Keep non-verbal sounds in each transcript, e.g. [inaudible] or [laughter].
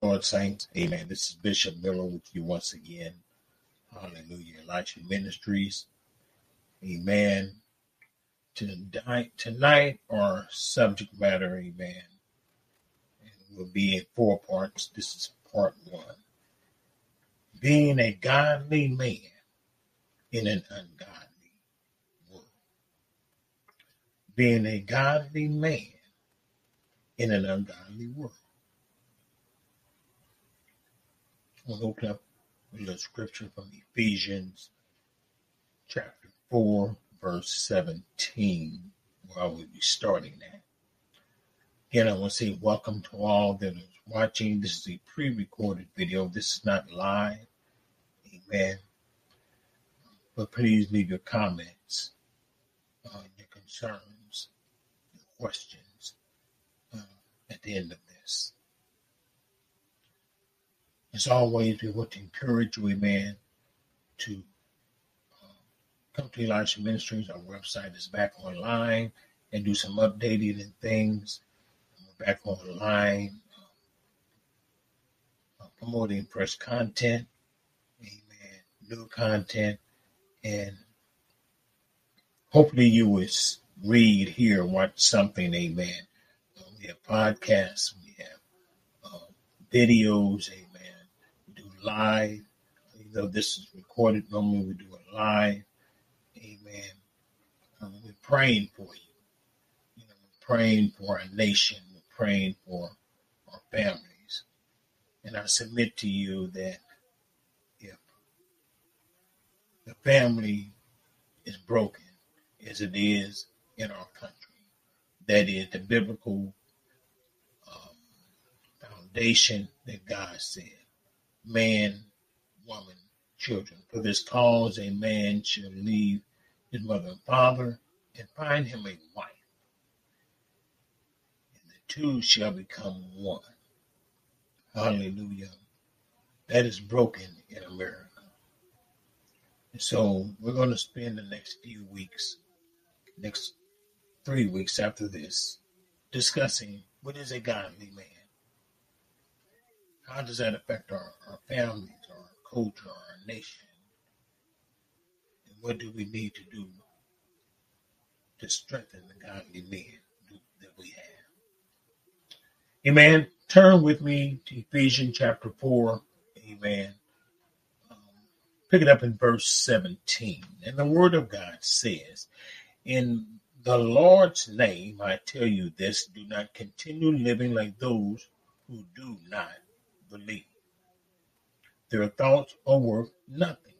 Lord Saints, Amen. This is Bishop Miller with you once again. Hallelujah. Elisha Ministries. Amen. Tonight, tonight our subject matter, Amen, and will be in four parts. This is part one. Being a godly man in an ungodly world. Being a godly man in an ungodly world. We'll open up little scripture from Ephesians chapter 4, verse 17, where I will be starting at. Again, I want to say welcome to all that is watching. This is a pre recorded video. This is not live. Amen. But please leave your comments, uh, your concerns, your questions uh, at the end of this. As always, we want to encourage you, amen, to uh, come to Elisha Ministries. Our website is back online and do some updating and things. We're back online, uh, promoting fresh content, amen, new content, and hopefully you will read, hear, watch something, amen. Uh, we have podcasts, we have uh, videos, amen live. Even though this is recorded, normally we do it live. Amen. Um, we're praying for you. You know, we're praying for our nation. We're praying for our families. And I submit to you that if the family is broken, as it is in our country, that is the biblical um, foundation that God said man, woman, children. For this cause, a man shall leave his mother and father and find him a wife, and the two shall become one. Hallelujah. That is broken in America. And so we're going to spend the next few weeks, next three weeks after this, discussing what is a godly man. How does that affect our, our families, our culture, our nation? And what do we need to do to strengthen the godly men that we have? Amen. Turn with me to Ephesians chapter 4. Amen. Um, pick it up in verse 17. And the word of God says, In the Lord's name, I tell you this do not continue living like those who do not believe. Their thoughts are worth nothing.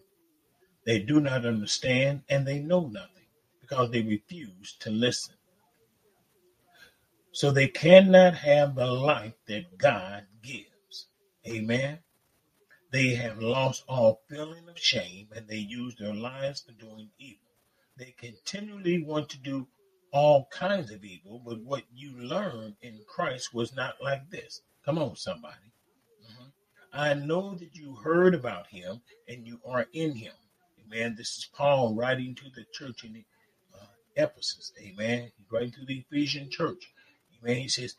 They do not understand and they know nothing because they refuse to listen. So they cannot have the life that God gives. Amen. They have lost all feeling of shame and they use their lives for doing evil. They continually want to do all kinds of evil, but what you learned in Christ was not like this. Come on, somebody. I know that you heard about him and you are in him. Amen. This is Paul writing to the church in uh, Ephesus. Amen. He's writing to the Ephesian church. Amen. He says,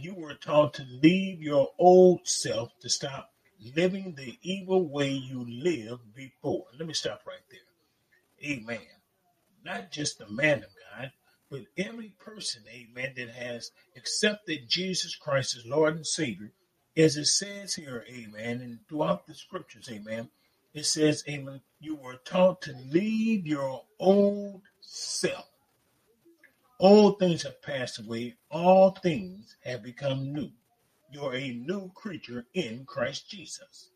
You were taught to leave your old self to stop living the evil way you lived before. Let me stop right there. Amen. Not just the man of God, but every person, amen, that has accepted Jesus Christ as Lord and Savior as it says here, amen, and throughout the scriptures, amen, it says, amen, you were taught to leave your old self. Old things have passed away, all things have become new. You're a new creature in Christ Jesus.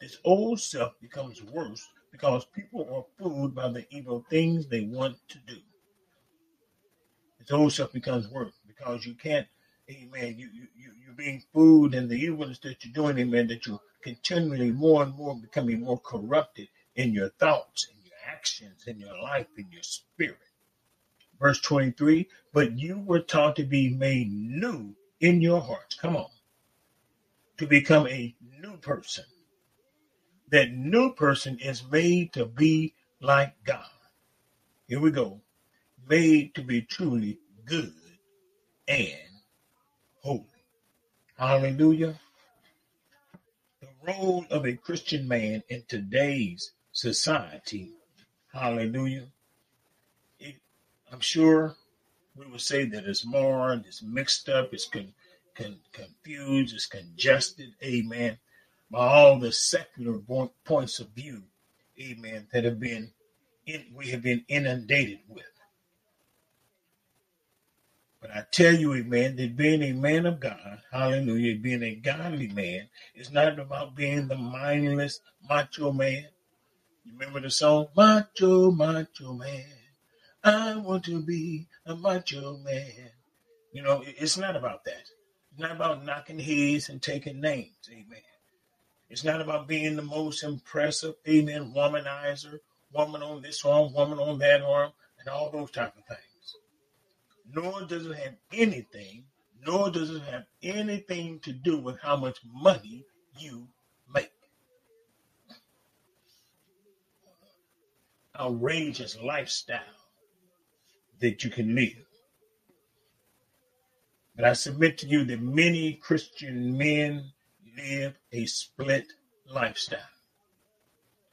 This old self becomes worse because people are fooled by the evil things they want to do. This old self becomes worse because you can't amen, you, you, you, you're being fooled and the evilness that you're doing, amen, that you're continually more and more becoming more corrupted in your thoughts, in your actions, in your life, in your spirit. Verse 23, but you were taught to be made new in your hearts. Come on. To become a new person. That new person is made to be like God. Here we go. Made to be truly good and holy. Hallelujah. The role of a Christian man in today's society, hallelujah. It, I'm sure we would say that it's marred, it's mixed up, it's con, con, confused, it's congested, amen, by all the secular points of view, amen, that have been in, we have been inundated with. But I tell you, amen, that being a man of God, hallelujah, being a godly man, is not about being the mindless macho man. You remember the song, Macho, Macho Man? I want to be a macho man. You know, it's not about that. It's not about knocking heads and taking names. Amen. It's not about being the most impressive, amen, womanizer, woman on this arm, woman on that arm, and all those type of things. Nor does it have anything, nor does it have anything to do with how much money you make. Outrageous lifestyle that you can live. But I submit to you that many Christian men live a split lifestyle.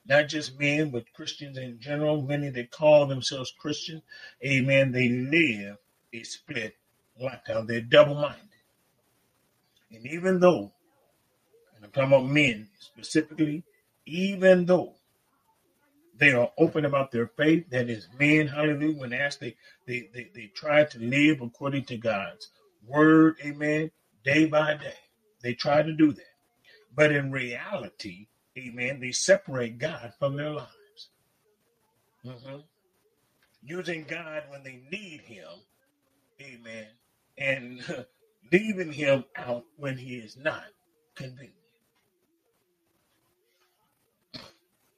Not just men, but Christians in general, many that call themselves Christian, amen, they live a split lifestyle. They're double minded. And even though, and I'm talking about men specifically, even though they are open about their faith. That is, men, hallelujah, when asked, they, they, they, they try to live according to God's word, amen, day by day. They try to do that. But in reality, amen, they separate God from their lives. Mm-hmm. Using God when they need Him, amen, and [laughs] leaving Him out when He is not convenient.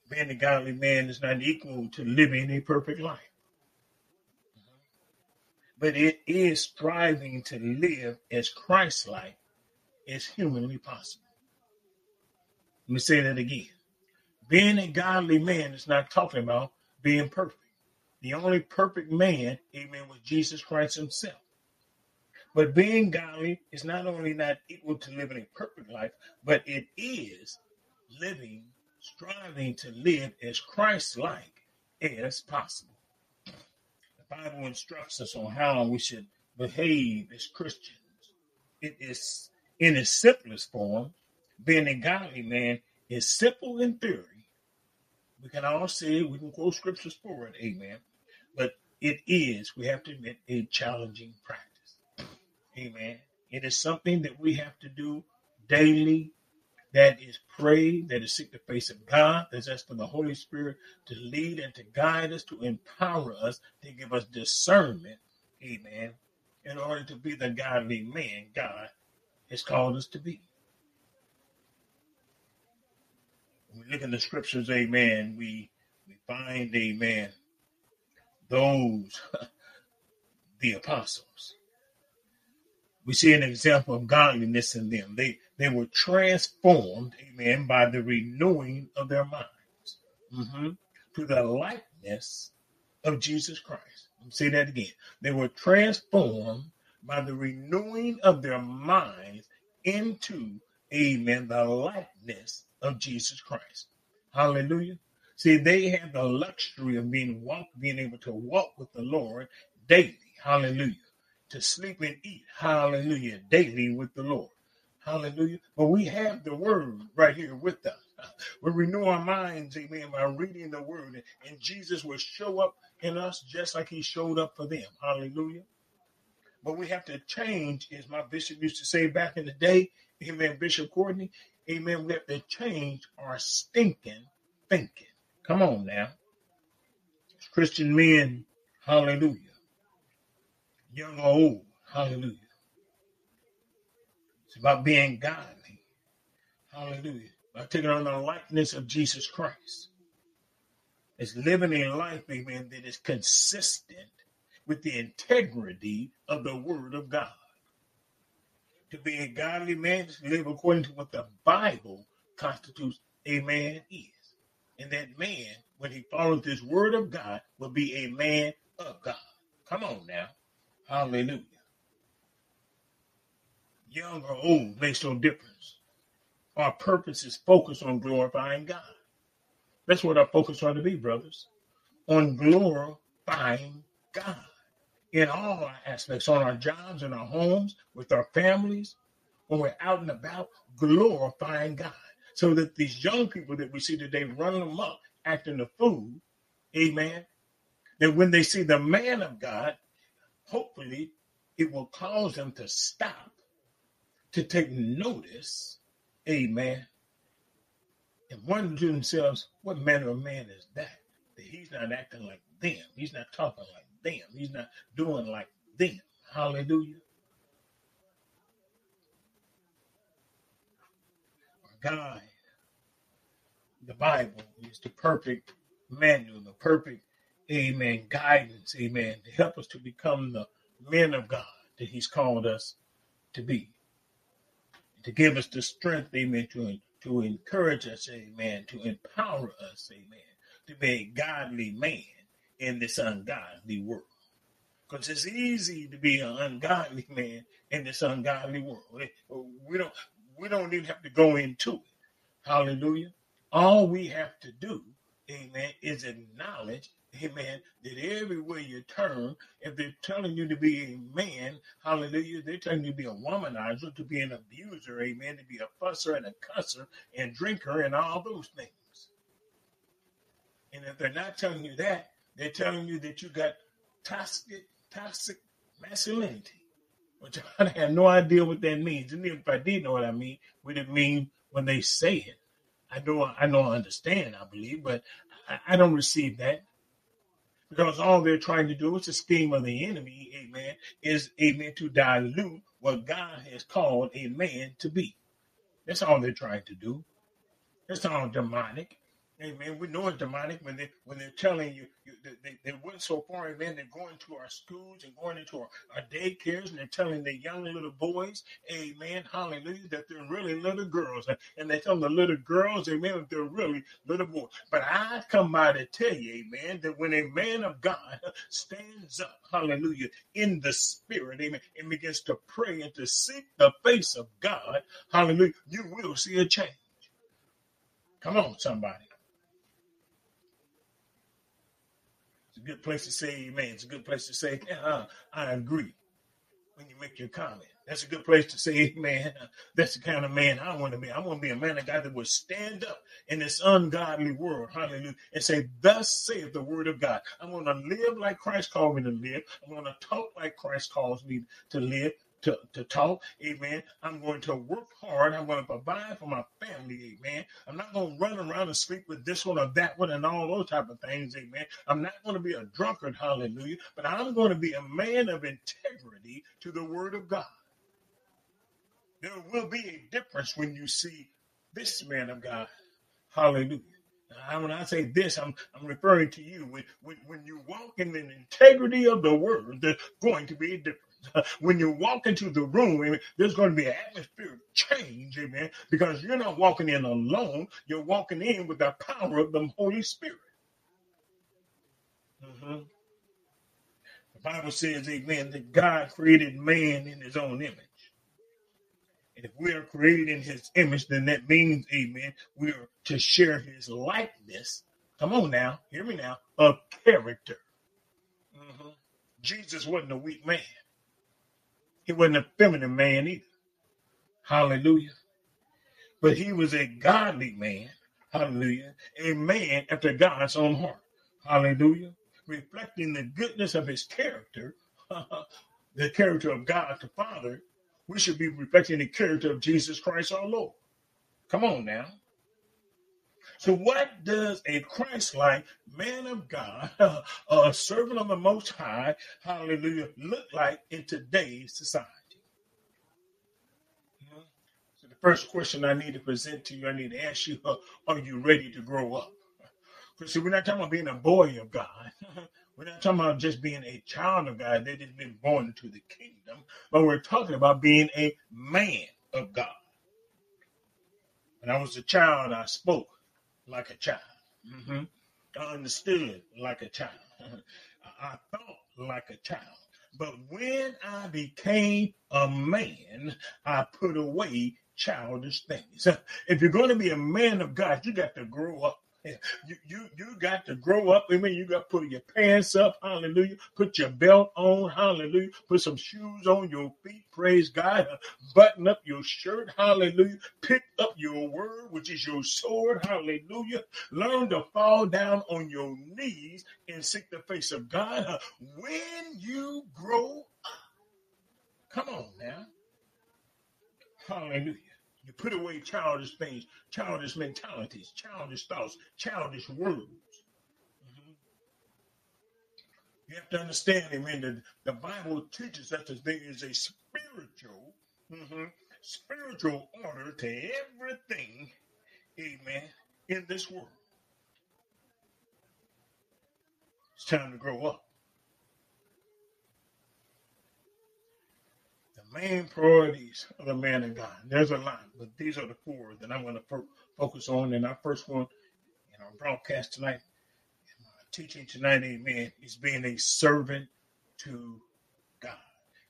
being a godly man is not equal to living a perfect life. But it is striving to live as Christ like as humanly possible. Let me say that again. Being a godly man is not talking about being perfect. The only perfect man, amen, was Jesus Christ himself. But being godly is not only not equal to living a perfect life, but it is living striving to live as Christ like as possible. The Bible instructs us on how we should behave as Christians. It is in its simplest form, being a godly man is simple in theory. We can all say we can quote scriptures for it, amen. But it is, we have to admit, a challenging practice. Amen. It is something that we have to do daily, that is pray, that is seek the face of God, that's ask for the Holy Spirit to lead and to guide us, to empower us, to give us discernment, amen, in order to be the godly man God has called us to be. When we look in the scriptures, amen, we we find, amen, those [laughs] the apostles. We see an example of godliness in them. They they were transformed, amen, by the renewing of their minds mm-hmm, to the likeness of Jesus Christ. Say that again. They were transformed by the renewing of their minds into, amen, the likeness of Jesus Christ. Hallelujah. See, they had the luxury of being walk, being able to walk with the Lord daily. Hallelujah. To sleep and eat. Hallelujah. Daily with the Lord. Hallelujah. But we have the word right here with us. We renew our minds, amen, by reading the word. And Jesus will show up in us just like he showed up for them. Hallelujah. But we have to change, as my bishop used to say back in the day, amen, Bishop Courtney, amen, we have to change our stinking thinking. Come on now. As Christian men, hallelujah. Young or old, hallelujah It's about being godly. Hallelujah. By taking on the likeness of Jesus Christ. It's living a life, amen, that is consistent with the integrity of the Word of God. To be a godly man is to live according to what the Bible constitutes a man is. And that man, when he follows this Word of God, will be a man of God. Come on now. Hallelujah young or old, makes no difference. Our purpose is focused on glorifying God. That's what our focus ought to be, brothers. On glorifying God in all our aspects, on our jobs, in our homes, with our families, when we're out and about, glorifying God. So that these young people that we see today running amok, acting the fool, amen, that when they see the man of God, hopefully it will cause them to stop, to take notice, amen, and wonder to themselves, what manner of man is that? That he's not acting like them. He's not talking like them. He's not doing like them. Hallelujah. The Bible is the perfect manual, the perfect, amen, guidance, amen, to help us to become the men of God that He's called us to be. To give us the strength, amen, to, to encourage us, amen, to empower us, amen, to be a godly man in this ungodly world. Because it's easy to be an ungodly [laughs] man in this ungodly world. We don't we don't even have to go into it. Hallelujah. All we have to do, amen, is acknowledge, amen, that everywhere you turn, if they're telling you to be a man, hallelujah, they're telling you to be a womanizer, to be an abuser, amen, to be a fusser and a cusser and drinker and all those things. And if they're not telling you that, they're telling you that you got toxic, toxic masculinity, which I have no idea what that means. And if I did know what I mean, what it mean when they say it. I know, I know, I understand. I believe, but I, I don't receive that because all they're trying to do is the scheme of the enemy. Amen. Is amen to dilute what God has called a man to be. That's all they're trying to do. It's all demonic. Amen. We know it's demonic when they when they're telling you, you they, they went so far, amen. They're going to our schools and going into our, our daycares and they're telling the young little boys, amen, hallelujah, that they're really little girls. And they tell the little girls, amen, that they're really little boys. But I come by to tell you, amen, that when a man of God stands up, hallelujah, in the spirit, amen, and begins to pray and to seek the face of God, hallelujah, you will see a change. Come on, somebody. A good place to say amen. It's a good place to say, yeah, I agree when you make your comment. That's a good place to say, amen. [laughs] That's the kind of man I want to be. I want to be a man of God that will stand up in this ungodly world, hallelujah, and say, Thus saith the word of God. I'm going to live like Christ called me to live. I'm going to talk like Christ calls me to live to, to talk. Amen. I'm going to work hard. I'm going to provide for my family. Amen. I'm not going to run around and sleep with this one or that one and all those type of things. Amen. I'm not going to be a drunkard. Hallelujah. But I'm going to be a man of integrity to the word of God. There will be a difference when you see this man of God. Hallelujah. When I say this, I'm, I'm referring to you. When, when, when you walk in the integrity of the word, there's going to be a difference. [laughs] when you walk into the room, amen, there's going to be an atmosphere change, amen, because you're not walking in alone. You're walking in with the power of the Holy Spirit. Mm-hmm. The Bible says, amen, that God created man in his own image. And if we are created in his image, then that means, amen, we are to share his likeness. Come on now, hear me now, of character. Mm-hmm. Jesus wasn't a weak man. He wasn't a feminine man either. Hallelujah. But he was a godly man. Hallelujah. A man after God's own heart. Hallelujah. Reflecting the goodness of his character, [laughs] the character of God the Father, we should be reflecting the character of Jesus Christ our Lord. Come on now. So, what does a Christ like man of God, [laughs] a servant of the Most High, hallelujah, look like in today's society? So, the first question I need to present to you, I need to ask you, [laughs] are you ready to grow up? Because, see, we're not talking about being a boy of God. [laughs] We're not talking about just being a child of God that has been born into the kingdom, but we're talking about being a man of God. When I was a child, I spoke like a child. Mm-hmm. I understood like a child. [laughs] I thought like a child. But when I became a man, I put away childish things. [laughs] If you're going to be a man of God, you got to grow up. You, you you got to grow up. I mean, you got to put your pants up, hallelujah. Put your belt on, hallelujah. Put some shoes on your feet, praise God. Button up your shirt, hallelujah. Pick up your word, which is your sword, hallelujah. Learn to fall down on your knees and seek the face of God. When you grow up, come on now, hallelujah. You put away childish things, childish mentalities, childish thoughts, childish words. Mhm. You have to understand, amen, that the Bible teaches us that there is a spiritual, mhm, spiritual order to everything, amen, in this world. It's time to grow up. Main priorities of the man of God. There's a lot, but these are the four that I'm going to fo- focus on. And our first one in our broadcast tonight, and my teaching tonight, amen, is being a servant to God.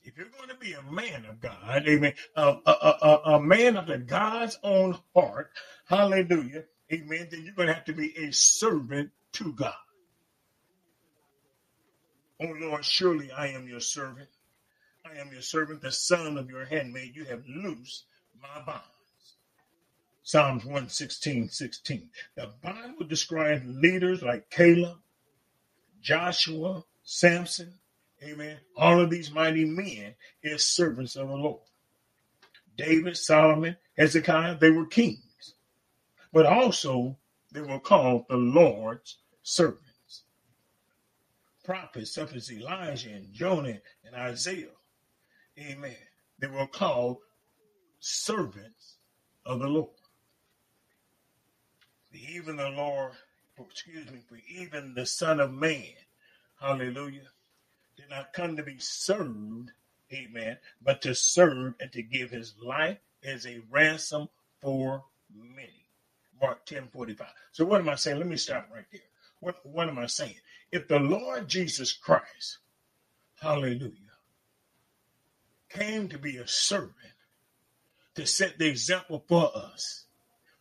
If you're going to be a man of God, amen, a, a, a, a man after God's own heart, hallelujah, amen, then you're going to have to be a servant to God. Oh Lord, surely I am your servant. I am your servant, the son of your handmaid. You have loosed my bonds. Psalms 116, 16. The Bible describes leaders like Caleb, Joshua, Samson, amen. All of these mighty men as servants of the Lord. David, Solomon, Hezekiah, they were kings, but also they were called the Lord's servants. Prophets such as Elijah and Jonah and Isaiah, amen. They were called servants of the Lord. Even the Lord, excuse me, for even the Son of Man, hallelujah, did not come to be served, amen, but to serve and to give his life as a ransom for many. Mark 10 45. So what am I saying? Let me stop right there. What, what am I saying? If the Lord Jesus Christ, hallelujah, came to be a servant to set the example for us,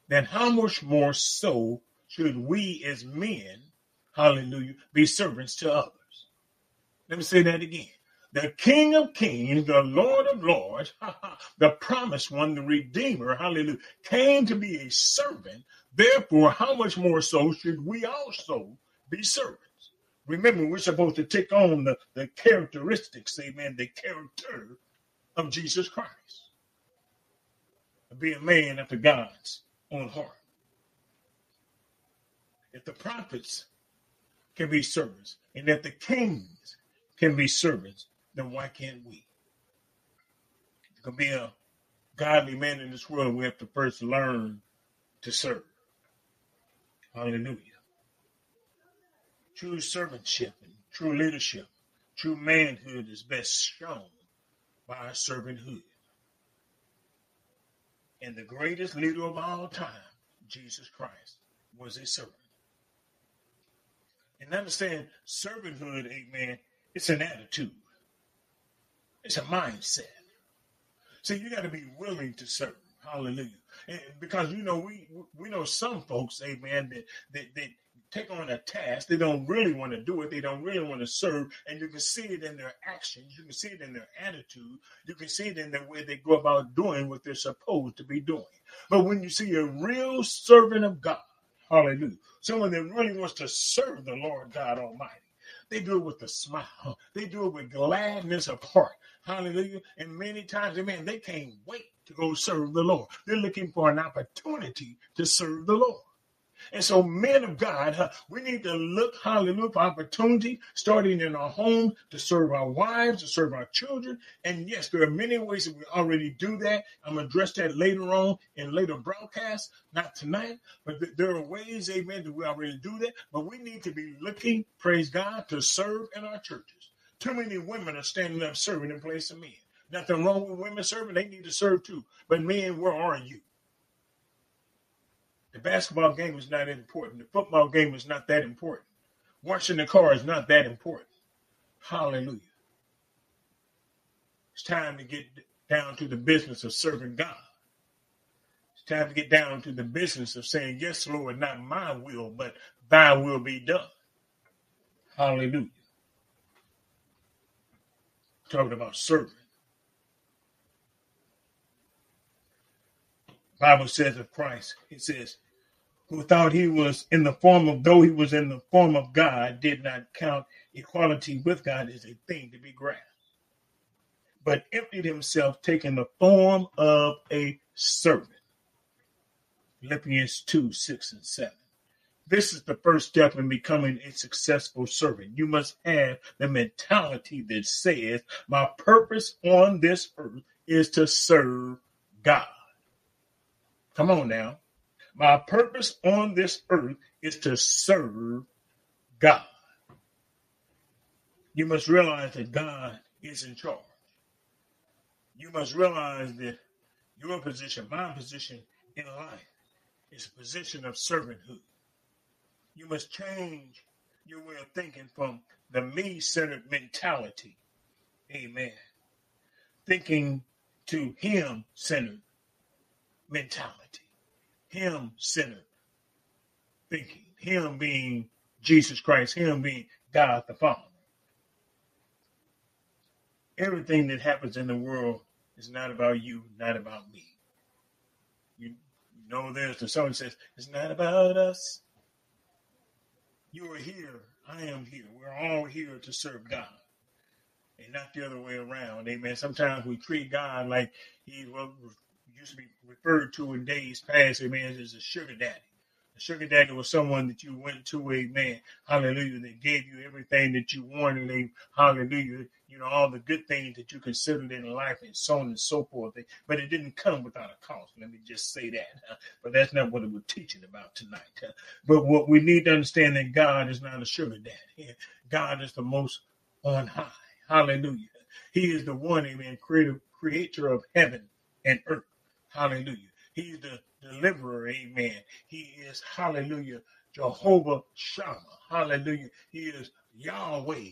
then how much more so should we as men, hallelujah, be servants to others? Let me say that again. The King of Kings, the Lord of Lords, [laughs] the promised one, the Redeemer, hallelujah, came to be a servant. Therefore, how much more so should we also be servants? Remember, we're supposed to take on the, the characteristics, amen, the character of Jesus Christ. Be a man after God's own heart. If the prophets can be servants, and if the kings can be servants, then why can't we? To be a godly man in this world, we have to first learn to serve. Hallelujah. True servantship and true leadership, true manhood is best shown by servanthood. And the greatest leader of all time, Jesus Christ, was a servant. And understand, servanthood, amen, it's an attitude. It's a mindset. So you got to be willing to serve. Hallelujah. And because you know we we know some folks, amen, that that, that take on a task. They don't really want to do it. They don't really want to serve. And you can see it in their actions. You can see it in their attitude. You can see it in the way they go about doing what they're supposed to be doing. But when you see a real servant of God, hallelujah, someone that really wants to serve the Lord God Almighty, they do it with a smile. They do it with gladness of heart. Hallelujah. And many times, man, they can't wait to go serve the Lord. They're looking for an opportunity to serve the Lord. And so, men of God, we need to look, hallelujah, for opportunity, starting in our home to serve our wives, to serve our children. And yes, there are many ways that we already do that. I'm going to address that later on in later broadcasts, not tonight, but th- there are ways, amen, that we already do that. But we need to be looking, praise God, to serve in our churches. Too many women are standing up serving in place of men. Nothing wrong with women serving, they need to serve too. But men, where are you? The basketball game is not important. The football game is not that important. Washing the car is not that important. Hallelujah. It's time to get down to the business of serving God. It's time to get down to the business of saying, Yes, Lord, not my will, but thy will be done. Hallelujah. Talking about serving. Bible says of Christ, it says, who thought he was in the form of, though he was in the form of God, did not count equality with God as a thing to be grasped, but emptied himself, taking the form of a servant. Philippians 2 6 and 7. This is the first step in becoming a successful servant. You must have the mentality that says, My purpose on this earth is to serve God. Come on now. My purpose on this earth is to serve God. You must realize that God is in charge. You must realize that your position, my position in life, is a position of servanthood. You must change your way of thinking from the me centered mentality, amen, thinking to him centered mentality, him centered thinking, him being Jesus Christ, him being God the Father. Everything that happens in the world is not about you, not about me. You know, there's the song says, It's not about us, you are here. I am here. We're all here to serve God and not the other way around. Amen. Sometimes we treat God like he was used to be referred to in days past, amen, as a sugar daddy. A sugar daddy was someone that you went to, amen, hallelujah, that gave you everything that you wanted, hallelujah, you know, all the good things that you considered in life and so on and so forth. But it didn't come without a cost. Let me just say that. But that's not what we're teaching about tonight. But what we need to understand that God is not a sugar daddy. God is the most on high. Hallelujah. He is the one, amen, creator, creator of heaven and earth. Hallelujah. He's the deliverer. Amen. He is, hallelujah, Jehovah Shammah. Hallelujah. He is Yahweh.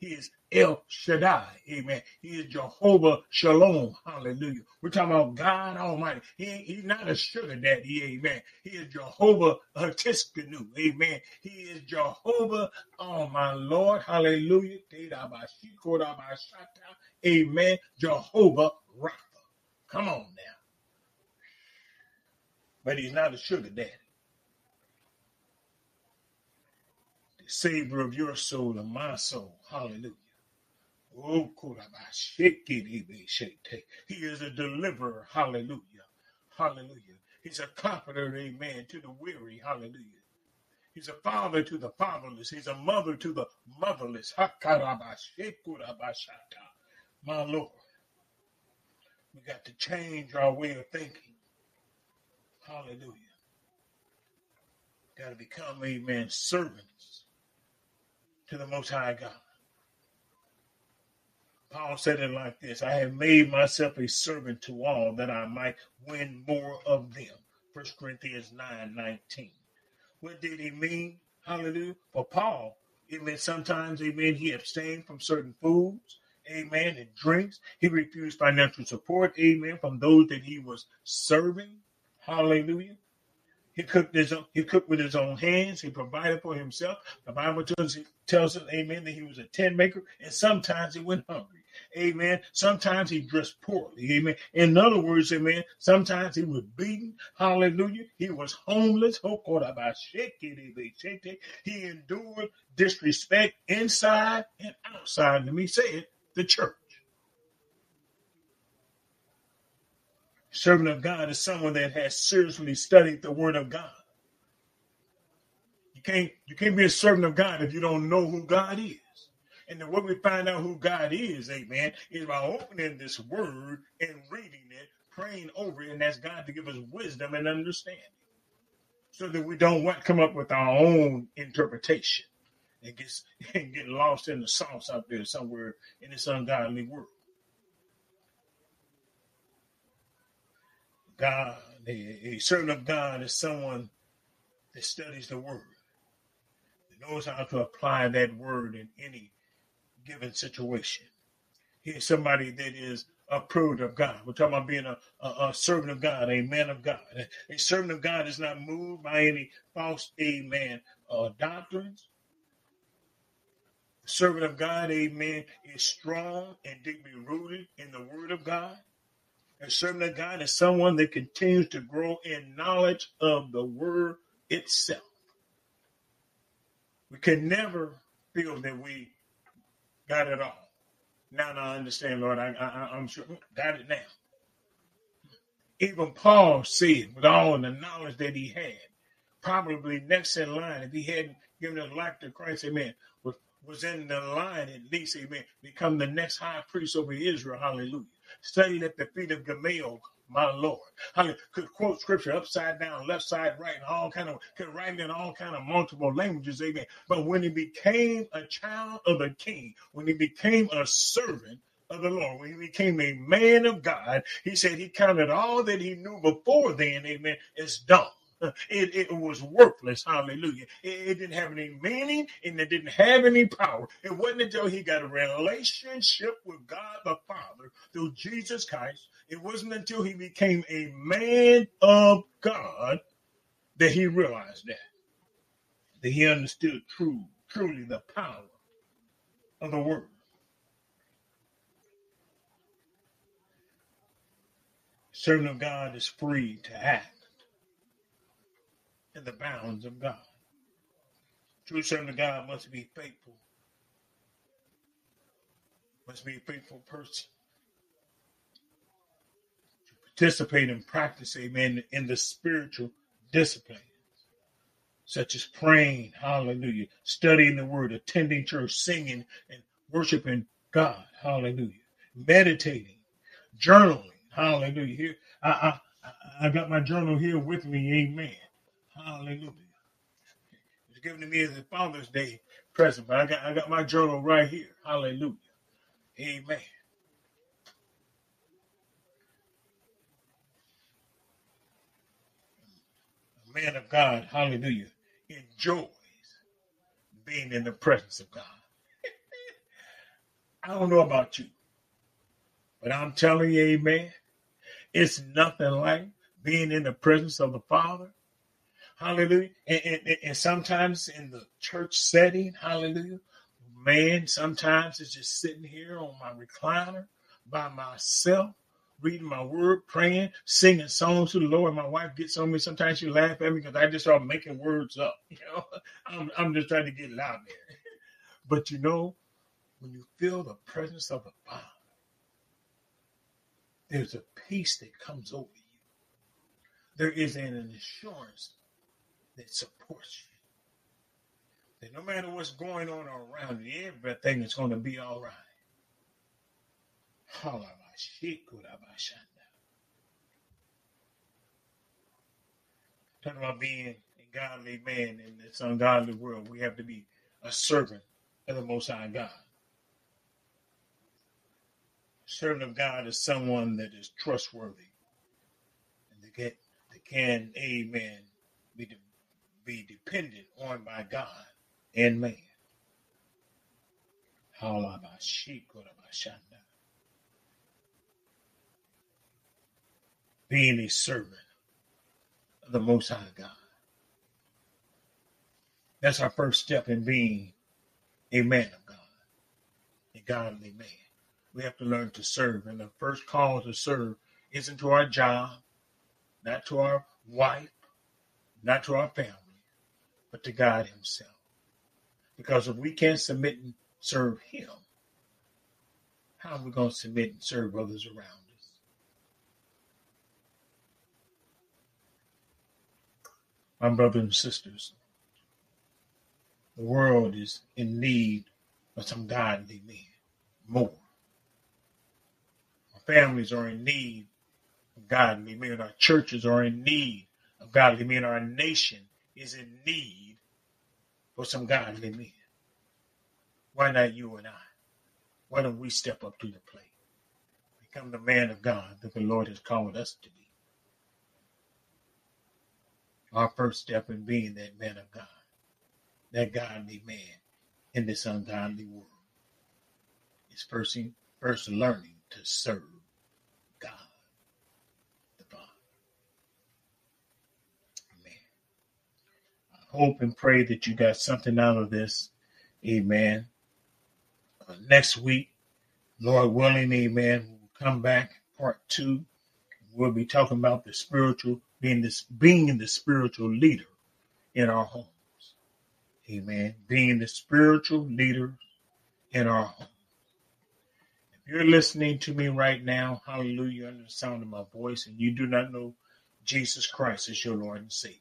He is El Shaddai. Amen. He is Jehovah Shalom. Hallelujah. We're talking about God Almighty. He, he's not a sugar daddy. Amen. He is Jehovah Tsidkenu. Amen. He is Jehovah, oh my Lord. Hallelujah. Amen. Jehovah Rapha. Come on now. But he's not a sugar daddy. The savior of your soul and my soul. Hallelujah. Oh, he is a deliverer. Hallelujah. Hallelujah. He's a comforter, amen, to the weary. Hallelujah. He's a father to the fatherless. He's a mother to the motherless. My Lord. We got to change our way of thinking. Hallelujah. Got to become, amen, servants to the Most High God. Paul said it like this I have made myself a servant to all that I might win more of them. 1 Corinthians 9 19. What did he mean? Hallelujah. For Paul, it meant sometimes, amen, he abstained from certain foods amen, and drinks. He refused financial support, amen, from those that he was serving. Hallelujah. He cooked his own, he cooked with his own hands. He provided for himself. The Bible tells, tells us, amen, that he was a tent maker, and sometimes he went hungry. Amen. Sometimes he dressed poorly. Amen. In other words, amen. Sometimes he was beaten. Hallelujah. He was homeless. Oh, he endured disrespect inside and outside. Let me say it the church. Servant of God is someone that has seriously studied the Word of God. You can't you can't be a servant of God if you don't know who God is. And the way we find out who God is, amen, is by opening this word and reading it, praying over it, and ask God to give us wisdom and understanding. So that we don't come up with our own interpretation and gets [laughs] and get lost in the sauce out there somewhere in this ungodly world. God, a, a servant of God is someone that studies the word, that knows how to apply that word in any given situation. He's somebody that is approved of God. We're talking about being a, a, a, servant of God, a man of God. A servant of God is not moved by any false, amen, uh, doctrines. Servant of God, amen, is strong and deeply rooted in the word of God. A servant of God is someone that continues to grow in knowledge of the word itself. We can never feel that we got it all. Now, now I understand, Lord. I, I, I'm sure got it now. Even Paul said, with all the knowledge that he had, probably next in line, if he hadn't given his life to Christ, amen, was, was in the line at least, amen, become the next high priest over Israel, hallelujah. Studied at the feet of Gamaliel, my Lord. I could quote scripture upside down, left side, right, and all kind of could write in all kind of multiple languages, amen. But when he became a child of the king, when he became a servant of the Lord, when he became a man of God, he said he counted all that he knew before then, amen, as dung. [laughs] It, it was worthless. Hallelujah. It, it, didn't have any meaning and it didn't have any power. It wasn't until he got a relationship with God the Father through Jesus Christ it wasn't until he became a man of God that he realized that. That he understood true, truly the power of the word. Servant of God is free to act the bounds of God. True servant of God must be faithful, must be a faithful person To participate and practice, amen, in the spiritual disciplines, such as praying, hallelujah, studying the word, attending church, singing, and worshiping God, hallelujah, meditating, journaling, hallelujah. Here, I, I, I got my journal here with me, amen, hallelujah. It's given to me as a Father's Day present, but I got, I got my journal right here, hallelujah, amen. A man of God, hallelujah, enjoys being in the presence of God. I don't know about you, but I'm telling you, amen, it's nothing like being in the presence of the Father. Hallelujah. And, and, and sometimes in the church setting, hallelujah, man, sometimes it's just sitting here on my recliner by myself reading my word, praying, singing songs to the Lord. My wife gets on me. Sometimes she laugh at me because I just start making words up. [laughs] You know, I'm, I'm just trying to get it out there. [laughs] But you know, when you feel the presence of the Father, there's a peace that comes over you. There is an assurance that supports you. That no matter what's going on around you, everything is going to be all right. Talking about being a godly man in this ungodly world, we have to be a servant of the Most High God. Servant of God is someone that is trustworthy and that can, can amen, be, be dependent on by God and man. Being a servant of the Most High God. That's our first step in being a man of God, a godly man. We have to learn to serve. And the first call to serve isn't to our job, not to our wife, not to our family, but to God Himself. Because if we can't submit and serve Him, how are we going to submit and serve others around us? My brothers and sisters, the world is in need of some godly men more. Our families are in need of godly men. Our churches are in need of godly men. Our nation is in need for some godly men. Why not you and I? Why don't we step up to the plate? Become the man of God that the Lord has called us to be our first step in being that man of God, that godly man in this ungodly world. Is first, first learning to serve God the Father. Amen. I hope and pray that you got something out of this. Amen. Uh, next week, Lord willing, amen, we'll come back, part two. We'll be talking about the spiritual, being this being the spiritual leader in our homes. Amen. Being the spiritual leader in our home. If you're listening to me right now, hallelujah, under the sound of my voice, and you do not know Jesus Christ as your Lord and Savior,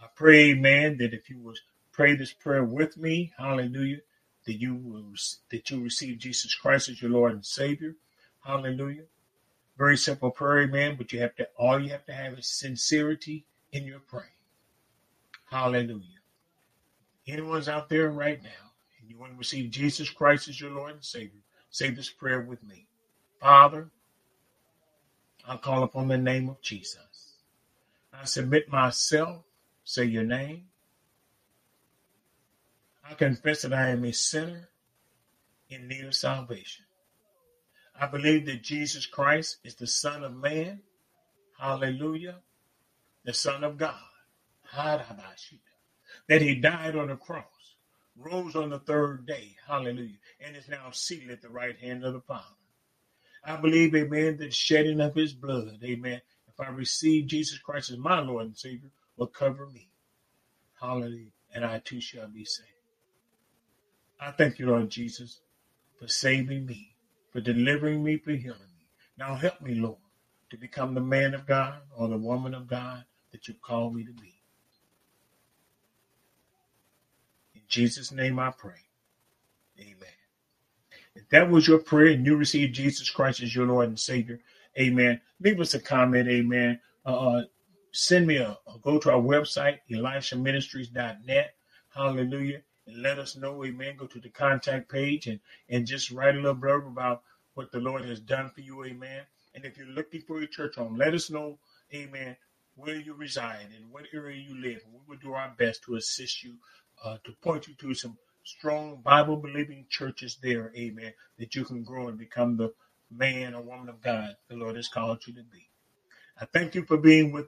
I pray, man, that if you will pray this prayer with me, hallelujah, that you will that you receive Jesus Christ as your Lord and Savior. Hallelujah. Very simple prayer, man, but you have to all you have to have is sincerity in your praying. Hallelujah. Anyone's out there right now and you want to receive Jesus Christ as your Lord and Savior, say this prayer with me. Father, I call upon the name of Jesus. I submit myself, say your name. I confess that I am a sinner in need of salvation. I believe that Jesus Christ is the Son of Man. Hallelujah. The Son of God that he died on the cross, rose on the third day, hallelujah, and is now seated at the right hand of the Father. I believe, amen, that shedding of his blood, amen, if I receive Jesus Christ as my Lord and Savior, will cover me. Hallelujah. And I too shall be saved. I thank you, Lord Jesus, for saving me, for delivering me, for healing me. Now help me, Lord, to become the man of God or the woman of God that you call me to be. In Jesus' name I pray. Amen. If that was your prayer and you received Jesus Christ as your Lord and Savior, amen. Leave us a comment, amen. Uh, uh send me a, a, go to our website, elishaministries.net. Hallelujah. And let us know, amen. Go to the contact page and, and just write a little blurb about what the Lord has done for you, amen. And if you're looking for a church home, let us know, amen, where you reside and what area you live. We will do our best to assist you uh, to point you to some strong Bible believing churches there, amen, that you can grow and become the man or woman of God the Lord has called you to be. I thank you for being with